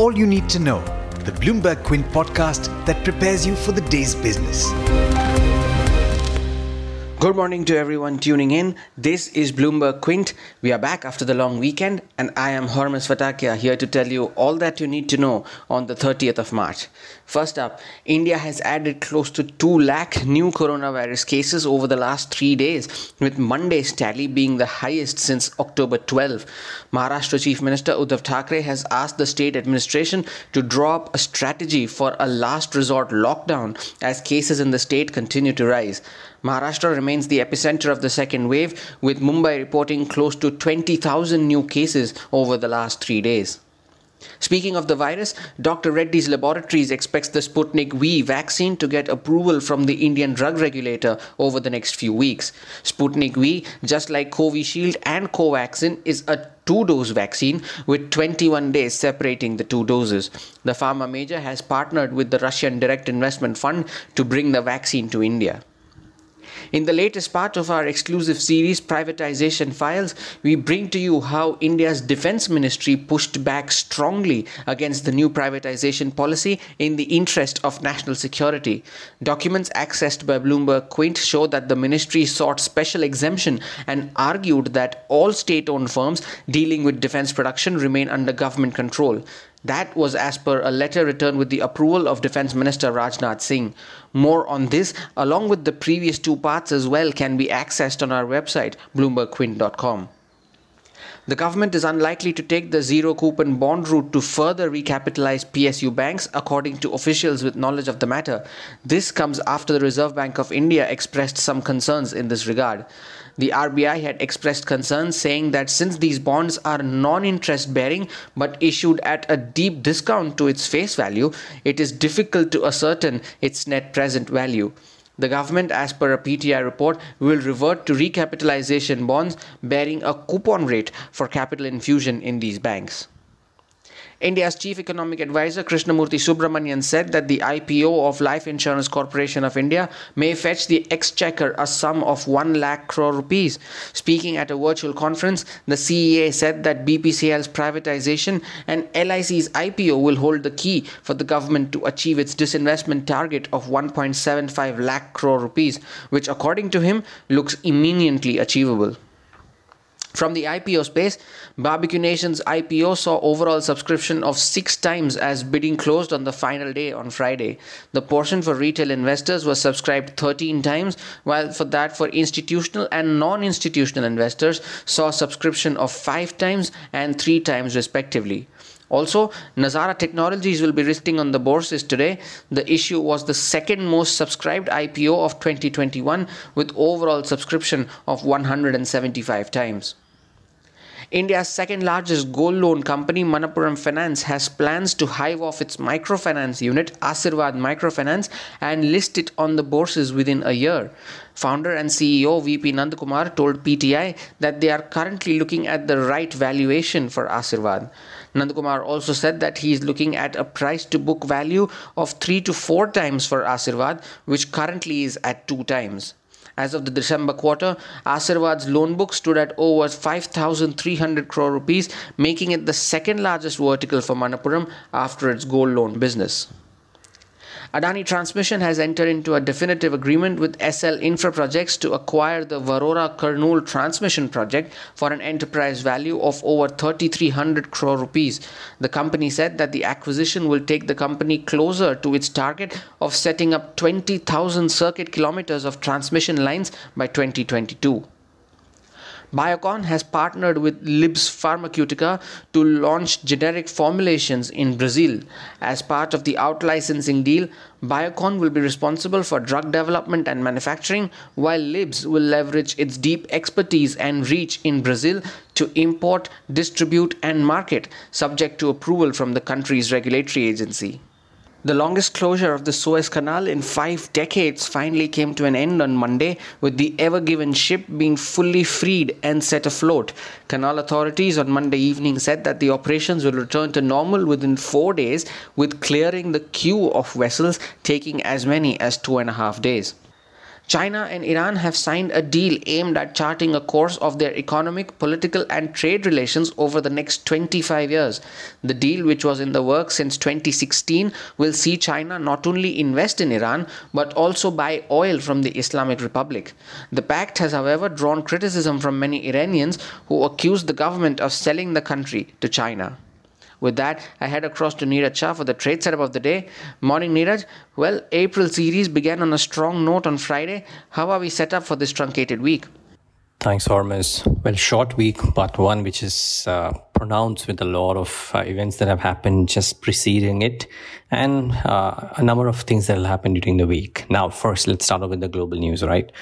all you need to know, the Bloomberg Quint podcast that prepares you for the day's business. Good morning to everyone tuning in. This is Bloomberg Quint. We are back after the long weekend, and I am Hormaz Fatakia here to tell you all that you need to know on the 30th of March. First up, India has added close to 2 lakh new coronavirus cases over the last three days, with Monday's tally being the highest since October 12. Maharashtra Chief Minister Uddhav Thackeray has asked the state administration to draw up a strategy for a last resort lockdown as cases in the state continue to rise. Maharashtra remains the epicenter of the second wave, with Mumbai reporting close to 20,000 new cases over the last three days. Speaking of the virus, Dr. Reddy's Laboratories expects the Sputnik V vaccine to get approval from the Indian drug regulator over the next few weeks. Sputnik V, just like Covishield and Covaxin, is a two dose vaccine with 21 days separating the two doses. The pharma major has partnered with the Russian Direct Investment Fund to bring the vaccine to India. In the latest part of our exclusive series, Privatization Files, we bring to you how India's Defense Ministry pushed back strongly against the new privatization policy in the interest of national security. Documents accessed by Bloomberg Quint show that the ministry sought special exemption and argued that all state owned firms dealing with defense production remain under government control. That was as per a letter returned with the approval of Defense Minister Rajnath Singh. More on this, along with the previous two parts as well, can be accessed on our website, bloombergquint.com. The government is unlikely to take the zero coupon bond route to further recapitalize PSU banks, according to officials with knowledge of the matter. This comes after the Reserve Bank of India expressed some concerns in this regard. The RBI had expressed concerns saying that since these bonds are non interest bearing but issued at a deep discount to its face value, it is difficult to ascertain its net present value. The government, as per a PTI report, will revert to recapitalization bonds bearing a coupon rate for capital infusion in these banks. India's chief economic advisor Krishnamurthy Subramanian said that the IPO of Life Insurance Corporation of India may fetch the exchequer a sum of 1 lakh crore rupees. Speaking at a virtual conference, the CEA said that BPCL's privatization and LIC's IPO will hold the key for the government to achieve its disinvestment target of 1.75 lakh crore rupees, which according to him looks imminently achievable. From the IPO space, Barbecue Nation's IPO saw overall subscription of six times as bidding closed on the final day on Friday. The portion for retail investors was subscribed 13 times, while for that for institutional and non institutional investors saw subscription of five times and three times respectively. Also, Nazara Technologies will be listing on the bourses today. The issue was the second most subscribed IPO of 2021 with overall subscription of 175 times. India's second largest gold loan company, Manappuram Finance, has plans to hive off its microfinance unit, Asirvad Microfinance, and list it on the bourses within a year. Founder and CEO VP Nandakumar told PTI that they are currently looking at the right valuation for Asirvad. Nandakumar also said that he is looking at a price to book value of 3 to 4 times for Asirvad, which currently is at 2 times. As of the December quarter, Asirvad's loan book stood at over 5,300 crore rupees, making it the second largest vertical for Manappuram after its gold loan business. Adani Transmission has entered into a definitive agreement with Essel Infra Projects to acquire the Warora Kurnool transmission project for an enterprise value of over 3300 crore rupees. The company said that the acquisition will take the company closer to its target of setting up 20,000 circuit kilometers of transmission lines by 2022. Biocon has partnered with Libbs Pharmaceutica to launch generic formulations in Brazil. As part of the out-licensing deal, Biocon will be responsible for drug development and manufacturing, while Libbs will leverage its deep expertise and reach in Brazil to import, distribute, and market, subject to approval from the country's regulatory agency. The longest closure of the Suez Canal in five decades finally came to an end on Monday, with the Ever Given ship being fully freed and set afloat. Canal authorities on Monday evening said that the operations will return to normal within four days, with clearing the queue of vessels taking as many as two and a half days. China and Iran have signed a deal aimed at charting a course of their economic, political, and trade relations over the next 25 years. The deal, which was in the works since 2016, will see China not only invest in Iran but also buy oil from the Islamic Republic. The pact has, however, drawn criticism from many Iranians who accuse the government of selling the country to China. With that, I head across to Neeraj Shah for the trade setup of the day. Morning, Neeraj. Well, April series began on a strong note on Friday. How are we set up for this truncated week? Thanks, Hormaz. Well, short week, but one which is uh, pronounced with a lot of uh, events that have happened just preceding it and uh, a number of things that will happen during the week. Now, first, let's start off with the global news, right?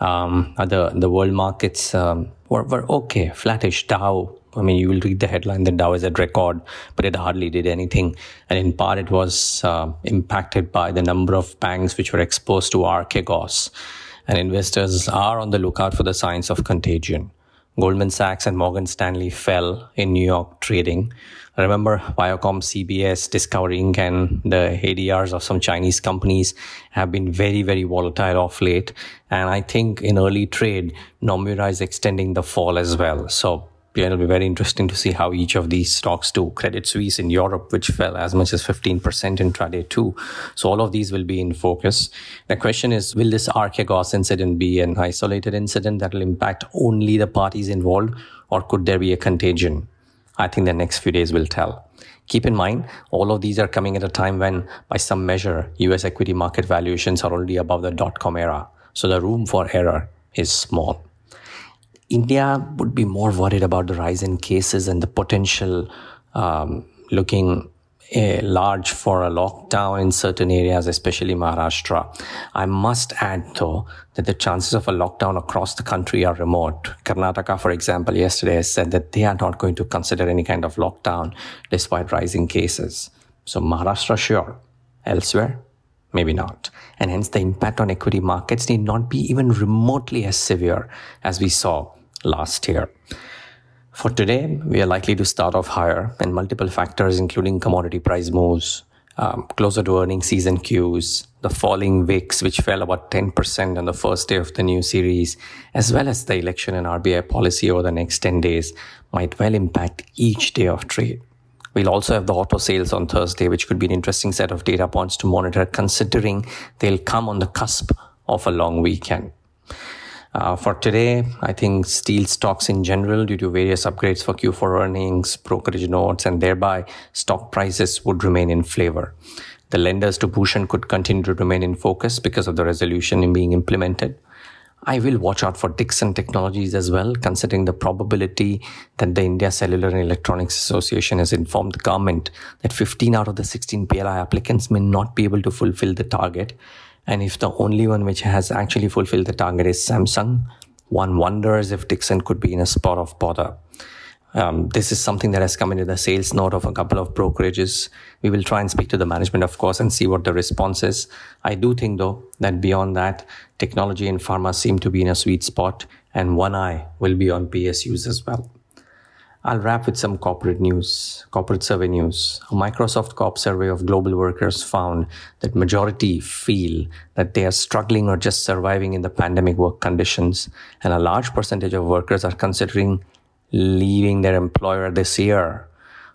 Um, the, the world markets um, were, were okay, flattish. Dow I mean, you will read the headline that Dow is at record, but it hardly did anything. And in part, it was uh, impacted by the number of banks which were exposed to Archegos. And investors are on the lookout for the signs of contagion. Goldman Sachs and Morgan Stanley fell in New York trading. Remember, Viacom, CBS, Discovery Inc., and the ADRs of some Chinese companies have been very, very volatile off late. And I think in early trade, Nomura is extending the fall as well. So it'll be very interesting to see how each of these stocks do. Credit Suisse in Europe, which fell as much as 15% intraday too. So all of these will be in focus. The question is, will this Archegos incident be an isolated incident that will impact only the parties involved or could there be a contagion? I think the next few days will tell. Keep in mind, all of these are coming at a time when, by some measure, US equity market valuations are already above the dot com era. So the room for error is small. India would be more worried about the rise in cases and the potential um, looking uh, large for a lockdown in certain areas, especially Maharashtra. I must add, though, that the chances of a lockdown across the country are remote. Karnataka, for example, yesterday said that they are not going to consider any kind of lockdown despite rising cases. So Maharashtra, sure. Elsewhere, maybe not. And hence the impact on equity markets need not be even remotely as severe as we saw last year. For today, we are likely to start off higher and multiple factors, including commodity price moves, um, closer to earning season cues, the falling VIX, which fell about 10% on the first day of the new series, as well as the election and RBI policy over the next 10 days, might well impact each day of trade. We'll also have the auto sales on Thursday, which could be an interesting set of data points to monitor, considering they'll come on the cusp of a long weekend. Uh, for today, I think steel stocks in general, due to various upgrades for Q4 earnings, brokerage notes, and thereby stock prices would remain in flavor. The lenders to Bhushan could continue to remain in focus because of the resolution in being implemented. I will watch out for Dixon Technologies as well, considering the probability that the India Cellular and Electronics Association has informed the government that 15 out of the 16 PLI applicants may not be able to fulfill the target and if the only one which has actually fulfilled the target is Samsung, one wonders if Dixon could be in a spot of bother. Um, this is something that has come into the sales note of a couple of brokerages. We will try and speak to the management, of course, and see what the response is. I do think, though, that beyond that, technology and pharma seem to be in a sweet spot, and one eye will be on PSUs as well. I'll wrap with some corporate news, corporate survey news. A Microsoft Corp survey of global workers found that majority feel that they are struggling or just surviving in the pandemic work conditions. And a large percentage of workers are considering leaving their employer this year.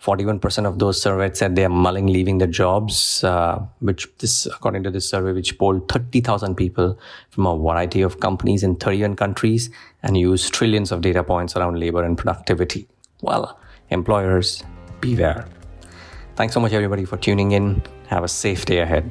41% of those surveyed said they are mulling leaving their jobs, uh, which this, according to this survey, which polled 30,000 people from a variety of companies in 31 countries and used trillions of data points around labor and productivity. Well, employers, beware. Thanks so much, everybody, for tuning in. Have a safe day ahead.